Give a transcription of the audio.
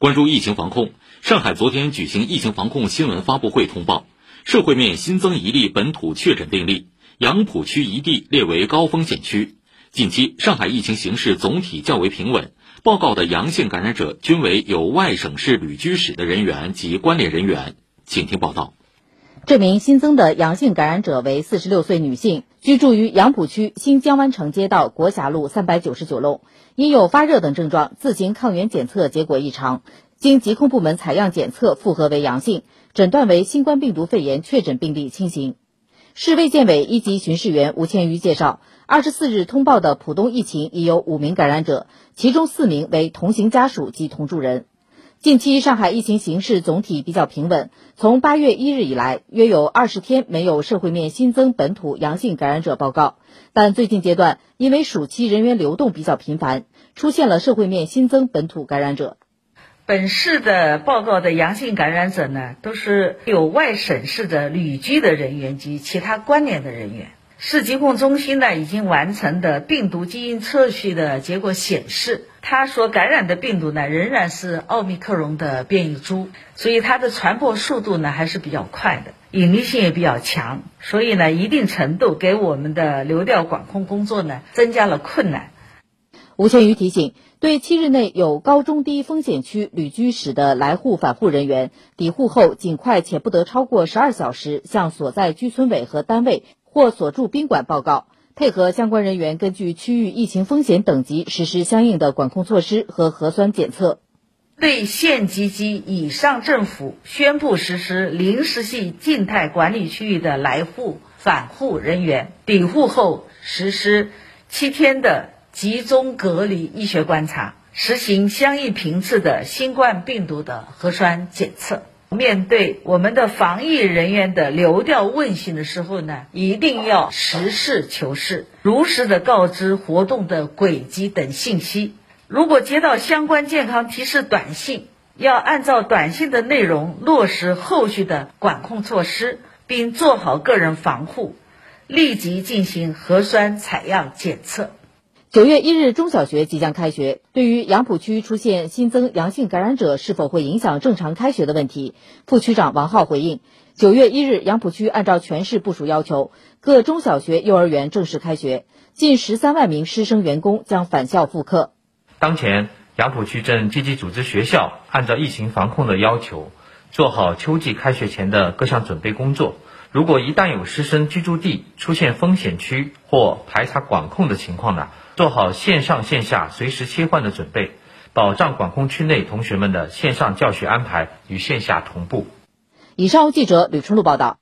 关注疫情防控，上海昨天举行疫情防控新闻发布会，通报社会面新增一例本土确诊病例，杨浦区一地列为高风险区。近期上海疫情形势总体较为平稳，报告的阳性感染者均为有外省市旅居史的人员及关联人员。请听报道。这名新增的阳性感染者为四十六岁女性，居住于杨浦区新江湾城街道国霞路三百九十九弄，因有发热等症状，自行抗原检测结果异常，经疾控部门采样检测复核为阳性，诊断为新冠病毒肺炎确诊病例轻型。市卫健委一级巡视员吴千余介绍，二十四日通报的浦东疫情已有五名感染者，其中四名为同行家属及同住人。近期上海疫情形势总体比较平稳，从八月一日以来，约有二十天没有社会面新增本土阳性感染者报告。但最近阶段，因为暑期人员流动比较频繁，出现了社会面新增本土感染者。本市的报告的阳性感染者呢，都是有外省市的旅居的人员及其他关联的人员。市疾控中心呢已经完成的病毒基因测序的结果显示，它所感染的病毒呢仍然是奥密克戎的变异株，所以它的传播速度呢还是比较快的，隐匿性也比较强，所以呢一定程度给我们的流调管控工作呢增加了困难。吴千余提醒，对七日内有高中低风险区旅居史的来沪返沪人员，抵沪后尽快且不得超过十二小时向所在居村委和单位。或所住宾馆报告，配合相关人员根据区域疫情风险等级实施相应的管控措施和核酸检测。对县级及以上政府宣布实施临时性静态管理区域的来沪返沪人员，抵沪后实施七天的集中隔离医学观察，实行相应频次的新冠病毒的核酸检测。面对我们的防疫人员的流调问询的时候呢，一定要实事求是，如实的告知活动的轨迹等信息。如果接到相关健康提示短信，要按照短信的内容落实后续的管控措施，并做好个人防护，立即进行核酸采样检测。九月一日，中小学即将开学。对于杨浦区出现新增阳性感染者是否会影响正常开学的问题，副区长王浩回应：九月一日，杨浦区按照全市部署要求，各中小学、幼儿园正式开学，近十三万名师生员工将返校复课。当前，杨浦区正积极组织学校按照疫情防控的要求，做好秋季开学前的各项准备工作。如果一旦有师生居住地出现风险区或排查管控的情况呢？做好线上线下随时切换的准备，保障管控区内同学们的线上教学安排与线下同步。以上记者吕春露报道。